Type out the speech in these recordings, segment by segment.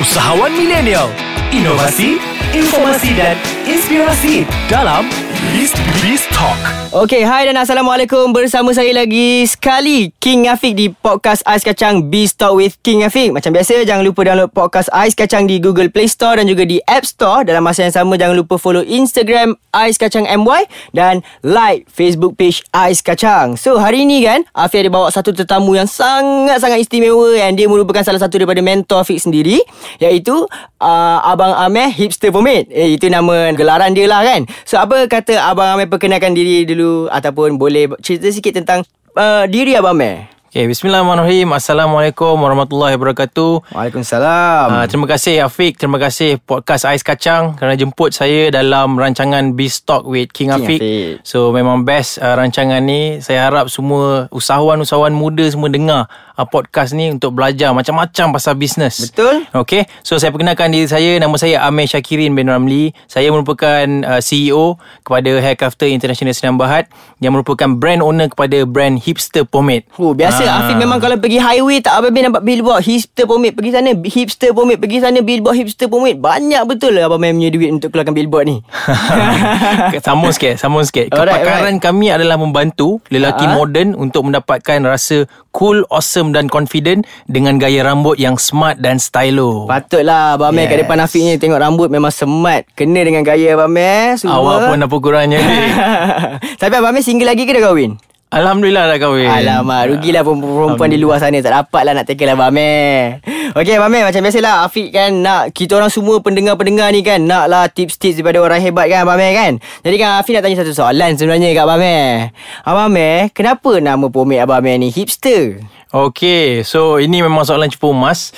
Usahawan milenial, inovasi, informasi dan inspirasi dalam Beast Beast Talk. Okey, hai dan Assalamualaikum. Bersama saya lagi sekali King Afiq di podcast Ais Kacang Beast Talk with King Afiq. Macam biasa, jangan lupa download podcast Ais Kacang di Google Play Store Dan juga di App Store. Dalam masa yang sama, jangan lupa follow Instagram Ais Kacang MY Dan like Facebook page Ais Kacang. So, hari ini kan Afiq ada bawa satu tetamu yang sangat-sangat istimewa And dia merupakan salah satu daripada mentor Afiq sendiri Iaitu uh, Abang Ameh Hipster Pomade eh, Itu nama gelaran dia lah kan. So, apa kata Abang Ameh perkenalkan diri dulu Ataupun boleh cerita sikit tentang uh, diri Abang Ameh Okay, Bismillahirrahmanirrahim. Assalamualaikum warahmatullahi wabarakatuh. Waalaikumsalam Uh, terima kasih Afiq, terima kasih podcast Ais Kacang kerana jemput saya dalam rancangan Beast Talk with King, King Afiq. Afiq. So memang best uh, rancangan ni. Saya harap semua usahawan-usahawan muda semua dengar uh, podcast ni untuk belajar macam-macam pasal bisnes. Betul. Okay, so saya perkenalkan diri saya. Nama saya Amir Syakirin bin Ramli. Saya merupakan uh, CEO kepada Haircrafter International Senang Berhad yang merupakan brand owner kepada brand Hipster Pomade. Oh, biasa Ah. Afiq memang kalau pergi highway tak apa-apa nampak billboard hipster pomade pergi sana hipster pomade pergi sana billboard hipster pomade banyak betul lah abang Mem punya duit untuk keluarkan billboard ni. Sambung sikit Sambung sikit Alright, Kepakaran kami adalah membantu Lelaki Ha? moden Untuk mendapatkan rasa Cool, awesome dan confident Dengan gaya rambut yang smart dan stylo Patutlah abang kat Yes. depan Afiq ni tengok rambut memang smart. Kena dengan gaya abang Mem semua. Awak pun apa kurangnya ni Tapi abang Mem single lagi ke dah kahwin? Alhamdulillah dah kahwin Alamak Rugilah perempuan di luar sana Tak dapat lah nak tackle Abang Amir Okay Abang Amir Macam biasalah Afiq kan Nak Kita orang semua pendengar-pendengar ni kan Nak lah tips-tips Daripada orang hebat kan Abang Amir kan Jadi kan Afiq nak tanya satu soalan Sebenarnya kat Abang Amir Abang Amir Kenapa nama pomade Abang Amir ni Hipster Okay So ini memang soalan cepu emas.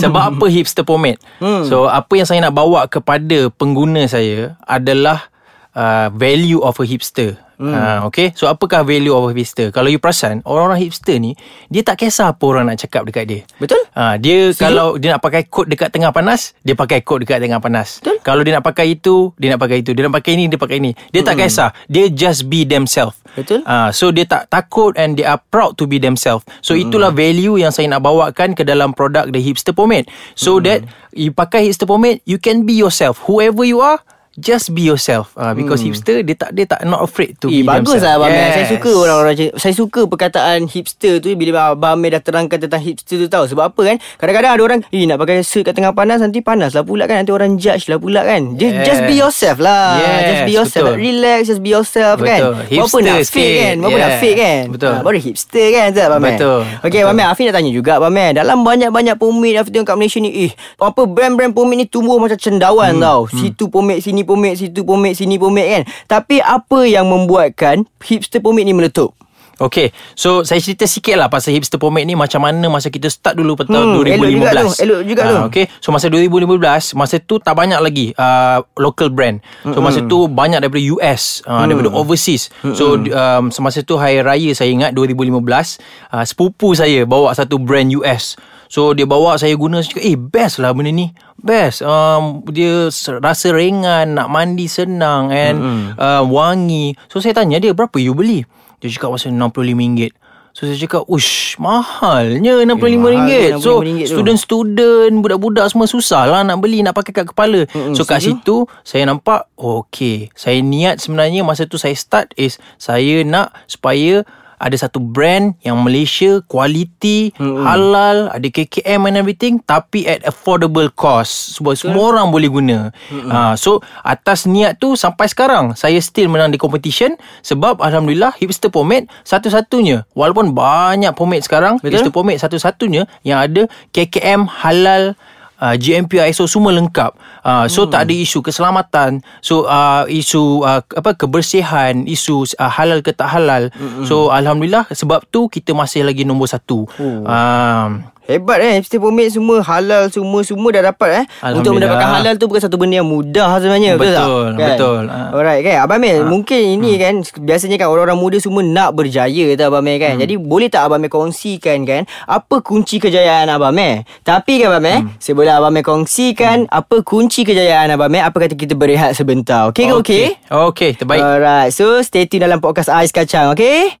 Sebab apa hipster pomade? So apa yang saya nak bawa kepada pengguna saya Adalah uh, Value of a hipster Hmm. Uh, okay So apakah value of a hipster Kalau you perasan Orang-orang hipster ni Dia tak kisah apa orang nak cakap dekat dia Betul? uh, Dia kalau dia nak pakai coat dekat tengah panas Dia pakai coat dekat tengah panas Betul. Kalau dia nak pakai itu Dia nak pakai itu Dia nak pakai ini Dia pakai ini Dia tak kisah Dia just be themselves Betul. Ah, so dia tak takut and they are proud to be themselves. So mm. itulah value yang saya nak bawakan ke dalam produk the hipster pomade. So mm. that you pakai hipster pomade, you can be yourself. Whoever you are, just be yourself. Ah, because hipster dia tak dia tak not afraid to Eh, be bagus lah Abang Amir Saya suka orang-orang Saya suka perkataan hipster tu Bila Abang Amir dah terangkan tentang hipster tu tahu Sebab apa kan? Kadang-kadang ada orang Eh nak pakai suit kat tengah panas Nanti panas lah pula kan? Nanti orang judge lah pula kan? Just, Yes. just be yourself lah. Yes, Just be yourself. betul. Relax Just be yourself kan? Betul. Berapa Hipster nak fake kan? Nak Yeah. fake kan? Betul. ha, Baru hipster kan tak Abang Amir Betul. Okay Abang Amir Afiq nak tanya juga Abang Amir Dalam banyak-banyak pomade Afiq tengok kat Malaysia ni Eh apa brand-brand pomade ni Tumbuh macam cendawan Hmm. tau. Situ pomade Sini pomade Situ pomade Sini pomade kan? Tapi apa yang membuatkan Hipster pomade ni meletup? Okay So saya cerita sikit lah Pasal hipster pomade ni Macam mana masa kita start dulu Pada tahun Hmm, 2015 elok juga tu, elok juga tu. Ah, Okay So masa 2015 Masa tu tak banyak lagi uh, Local brand. So masa tu Banyak daripada US uh, Daripada overseas. So um, semasa tu Hari Raya saya ingat 2015 uh, Sepupu saya Bawa satu brand US So dia bawa saya guna Saya cakap eh best lah benda ni. Best. Um, Dia rasa ringan Nak mandi senang And uh, wangi. So saya tanya dia Berapa you beli? Dia cakap masa RM65. So saya cakap Ush Mahalnya RM65. Eh, mahal tu, So RM65 tu. student-student Budak-budak semua susah lah Nak beli Nak pakai kat kepala. So kat situ Saya nampak Okay. Saya niat sebenarnya Masa tu saya start Is Saya nak Supaya ada satu brand yang Malaysia quality hmm. halal ada KKM and everything tapi at affordable cost sebab semua orang boleh guna hmm. uh, so atas niat tu sampai sekarang saya still menang di competition sebab alhamdulillah hipster pomade satu-satunya walaupun banyak pomade sekarang Betul. hipster pomade satu-satunya yang ada KKM halal uh, GMP ISO semua lengkap. Uh, so hmm. tak ada isu keselamatan, so uh, isu uh, apa kebersihan, isu uh, halal ke tak halal. Hmm. So alhamdulillah sebab tu kita masih lagi nombor satu. Oh. Um, Hebat eh. Hipster pomade semua halal semua Semua dah dapat eh. Untuk mendapatkan halal tu Bukan satu benda yang mudah sebenarnya Betul, Betul, tak? Kan? betul. Ha. Alright kan? Abang Mel Mungkin ini kan Biasanya kan orang-orang muda semua Nak berjaya tak Abang Mel kan? Jadi boleh tak Abang Mel kongsikan kan Apa kunci kejayaan Abang Mel Tapi kan Abang Mel Saya boleh Abang Mel kongsikan Apa kunci kejayaan Abang Mel Apa kata kita berehat sebentar Okay ke okay? Okay, terbaik. Alright So stay tune dalam podcast Ais Kacang Okay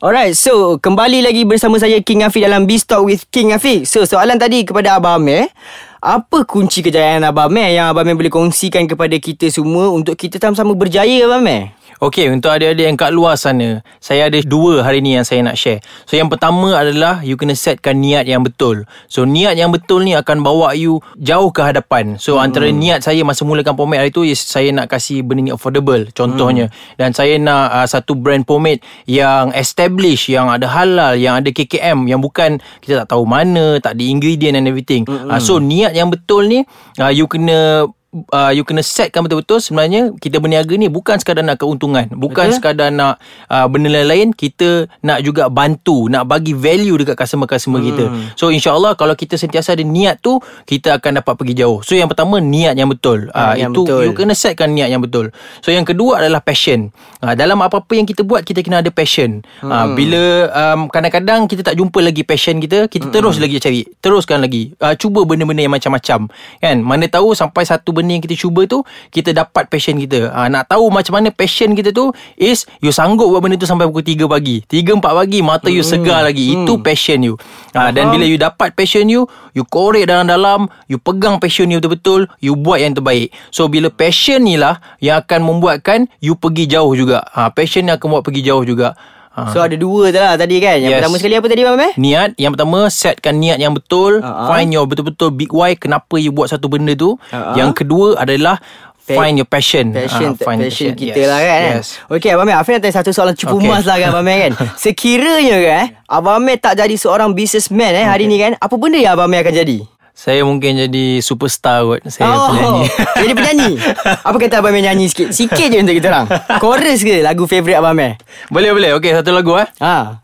Alright, so kembali lagi bersama saya King Afiq dalam Beast Talk with King Afiq. So soalan tadi kepada Abang Amir, apa kunci kejayaan Abang Amir yang Abang Amir boleh kongsikan kepada kita semua untuk kita sama-sama berjaya Abang Amir? Okey, untuk adik-adik yang kat luar sana, saya ada dua hari ni yang saya nak share. So yang pertama adalah you kena setkan niat yang betul. So niat yang betul ni akan bawa you jauh ke hadapan. So hmm. antara niat saya masa mulakan pomade hari tu saya nak kasih benda ni affordable contohnya. Hmm. Dan saya nak uh, satu brand pomade yang establish, yang ada halal, yang ada KKM, yang bukan kita tak tahu mana, tak ada ingredient and everything. Hmm. Uh, so niat yang betul ni uh, you kena uh, you kena setkan betul-betul. Sebenarnya kita berniaga ni bukan sekadar nak keuntungan. Bukan Betul? sekadar nak uh, benda lain-lain. Kita nak juga bantu nak bagi value dekat customer-customer hmm. kita so insyaallah kalau kita sentiasa ada niat tu kita akan dapat pergi jauh. So yang pertama niat yang betul. Uh, yang itu betul. you kena setkan niat yang betul. So yang kedua adalah passion. Uh, dalam apa-apa yang kita buat kita kena ada passion. Hmm. uh, bila um, kadang-kadang kita tak jumpa lagi passion kita kita hmm. terus lagi cari. Teruskan lagi. Uh, cuba benda-benda yang macam-macam. Kan? Mana tahu sampai satu benda yang kita cuba tu kita dapat passion kita. Ha, nak tahu macam mana passion kita tu is you sanggup buat benda tu sampai pukul 3 pagi. 3 4 pagi mata you hmm. segar lagi. Hmm. itu passion you. Ha, dan bila you dapat passion you you korek dalam-dalam you pegang passion you betul-betul you buat yang terbaik. So bila passion ni lah yang akan membuatkan you pergi jauh juga. Ha, passion ni akan buat pergi jauh juga Ha. So ada dua tu lah tadi kan Yang yes. pertama sekali apa tadi Mama? Niat Yang pertama setkan niat yang betul uh-huh. Find your betul-betul big why Kenapa you buat satu benda tu uh-huh. Yang kedua adalah Find your passion Passion, uh, find passion, passion kita yes. lah kan yes. Okay Abang Mel Afin nak tanya satu soalan cukup okay. mas lah kan Abang Mel kan Sekiranya kan Abang Mel tak jadi seorang businessman eh, hari okay. ni kan Apa benda yang Abang Mel akan jadi? Saya mungkin jadi superstar kot. Saya oh, penyanyi. Jadi penyanyi? Apa kata Abang Mel nyanyi sikit? Sikit je untuk kita orang. Chorus ke lagu favourite Abang Mel Boleh boleh. Okay satu lagu eh. Ha.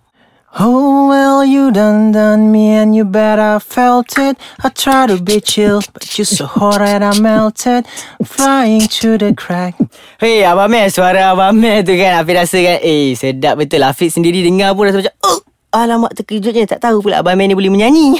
Oh well you done done me and you bet I felt it. I try to be chill but you so hot that I melted. Flying through the crack. Hey Abang Mel suara Abang Mel tu kan Afiq rasa kan Eh sedap betul. Afiq sendiri dengar pun rasa macam Oh Alamak terkejutnya Tak tahu pula Abang Mel ni boleh menyanyi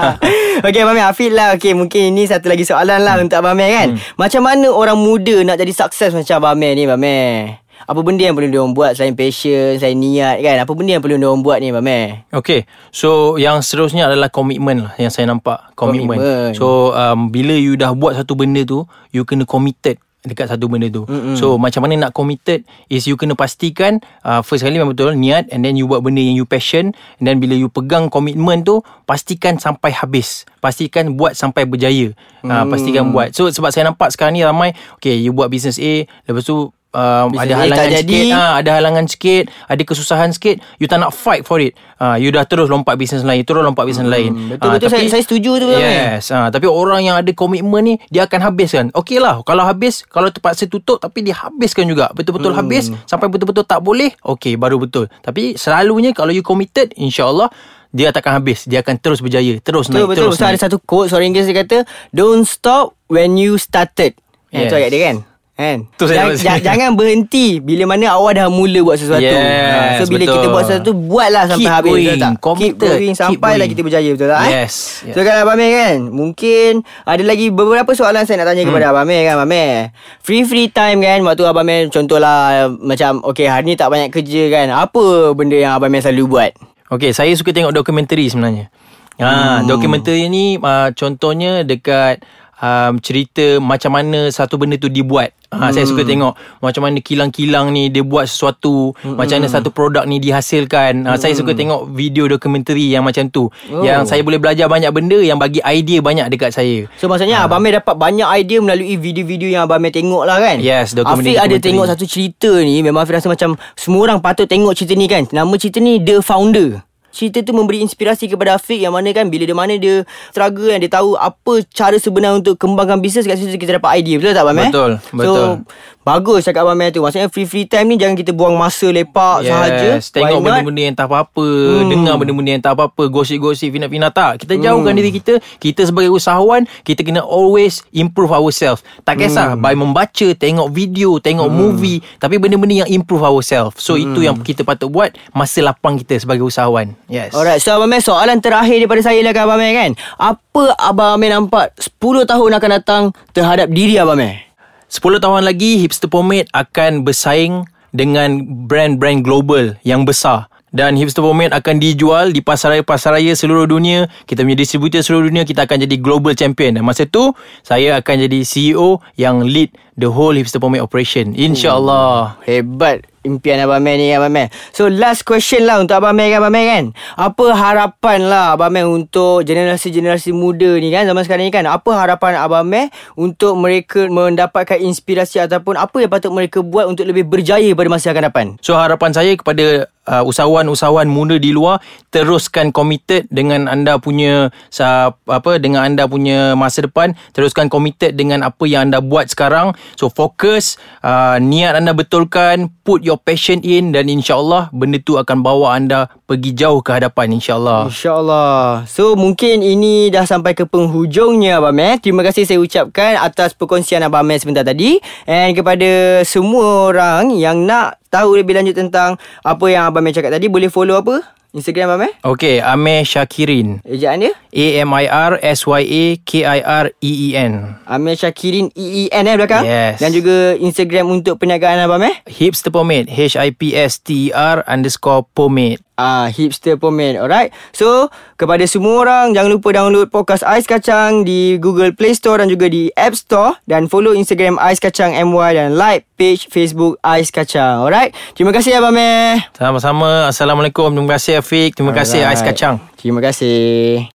Okay Abang Mel Afiq lah Okay mungkin ini satu lagi soalan lah hmm. Untuk Abang Mel kan hmm. Macam mana orang muda Nak jadi sukses macam Abang Mel ni Abang Mel apa benda yang perlu dia orang buat selain passion, selain niat kan? Apa benda yang perlu dia orang buat ni, Abang Mel? Okay. So, yang seterusnya adalah komitmen lah yang saya nampak. Komitmen. So, um, bila you dah buat satu benda tu, you kena committed dekat satu benda tu. Mm-hmm. So macam mana nak committed is you kena pastikan uh, first kali memang betul niat and then you buat benda yang you passion and then bila you pegang komitmen tu pastikan sampai habis. Pastikan buat sampai berjaya. Mm. Uh, pastikan buat. So sebab saya nampak sekarang ni ramai okay you buat business A lepas tu um, ada halangan sikit. Ha, ada halangan sikit ada kesusahan sikit you tak nak fight for it. Ha, you dah terus lompat bisnes lain terus lompat bisnes hmm, lain. betul ha, betul. tapi, saya, saya setuju tu yes ha, tapi orang yang ada komitmen ni dia akan habiskan. Okey lah kalau habis kalau terpaksa tutup tapi dia habiskan juga. Betul-betul hmm. habis sampai betul-betul tak boleh okey baru betul. Tapi selalunya kalau you committed insyaallah dia takkan habis. Dia akan terus berjaya Terus betul, naik betul, Terus betul. naik. Ada satu quote Seorang Inggeris dia kata Don't stop when you started. Yes. Itu ayat dia kan Kan? Tu saya jangan, jangan berhenti bila mana awak dah mula buat sesuatu. Yes, ha, so bila betul. kita buat sesuatu buatlah sampai keep habis betul tak? Keep going sampai lah kita berjaya betul tak? Eh? Yes. So kan Abang Mel kan? Mungkin ada lagi beberapa soalan saya nak tanya hmm. kepada Abang Mel kan Abang Mel. Free free time kan waktu Abang Mel contohlah macam okay hari ni tak banyak kerja kan. Apa benda yang Abang Mel selalu buat? Okay saya suka tengok dokumentari sebenarnya. Ha, hmm. dokumentari ni uh, contohnya dekat um, cerita macam mana satu benda tu dibuat. Ha, hmm. Saya suka tengok macam mana kilang-kilang ni dia buat sesuatu, hmm. macam mana satu produk ni dihasilkan. Ha, hmm. Saya suka tengok video dokumentari yang macam tu. Oh. Yang saya boleh belajar banyak benda yang bagi idea banyak dekat saya. So maksudnya ha. Abang Mel dapat banyak idea melalui video-video yang Abang Mel tengok lah kan? Yes, dokumentari. Afiq ada tengok satu cerita ni, memang Afiq rasa macam semua orang patut tengok cerita ni kan. Nama cerita ni The Founder cerita tu memberi inspirasi kepada Afiq yang mana kan bila dia mana dia struggle kan dia tahu apa cara sebenar untuk kembangkan bisnes kat situ kita dapat idea betul tak Abang Betul, betul. So bagus cakap Abang Mel tu maksudnya free free time ni jangan kita buang masa lepak yes, sahaja tengok benda-benda yang tak apa-apa hmm. dengar benda-benda yang tak apa-apa gosip-gosip fina-fina tak kita jauhkan hmm. diri kita kita sebagai usahawan kita kena always improve ourselves tak kisah hmm. by membaca tengok video tengok hmm. movie tapi benda-benda yang improve ourselves so hmm. itu yang kita patut buat masa lapang kita sebagai usahawan Yes. Alright, so Abang Mel, soalan terakhir daripada saya lah kan Abang Mel kan. Apa Abang Mel nampak 10 tahun akan datang terhadap diri Abang Mel? 10 tahun lagi, Hipster Pomade akan bersaing dengan brand-brand global yang besar dan hipster pomade akan dijual di pasaraya-pasaraya seluruh dunia. Kita punya distributor seluruh dunia kita akan jadi global champion. Dan masa tu saya akan jadi CEO yang lead the whole hipster pomade operation. InsyaAllah. Hebat impian Abang Mel ni Abang Mel. So last question lah untuk Abang Mel kan Abang Mel kan. Apa harapan lah Abang Mel untuk generasi-generasi muda ni kan zaman sekarang ni kan. Apa harapan Abang Mel untuk mereka mendapatkan inspirasi ataupun apa yang patut mereka buat untuk lebih berjaya pada masa akan datang. So harapan saya kepada uh, usahawan-usahawan muda di luar teruskan committed dengan anda punya sa, apa dengan anda punya masa depan teruskan committed dengan apa yang anda buat sekarang. So fokus uh, niat anda betulkan put your passion in dan insyaallah benda tu akan bawa anda pergi jauh ke hadapan insyaallah. InsyaAllah. So mungkin ini dah sampai ke penghujungnya Abang Mel. Terima kasih saya ucapkan atas perkongsian Abang Mel sebentar tadi. And kepada semua orang yang nak tahu lebih lanjut tentang Apa yang Abang Mel cakap tadi Boleh follow apa? Instagram Abang Mel? Okay, Amir Syakirin. Ejaan dia? A-M-I-R-S-Y-A-K-I-R-E-E-N Amir Syakirin EEN eh belakang? Yes. Dan juga Instagram untuk perniagaan Abang Mel? Hipster Pomade H-I-P-S-T-E-R underscore pomade Ah, hipster pomade. Alright. So, kepada semua orang jangan lupa download podcast Ais Kacang di Google Play Store dan juga di App Store dan follow Instagram Ais Kacang MY dan like page Facebook Ais Kacang. Alright. Terima kasih Abang Meh. Sama-sama Assalamualaikum Terima kasih Afiq Terima kasih Ais Alright. Kacang Terima kasih.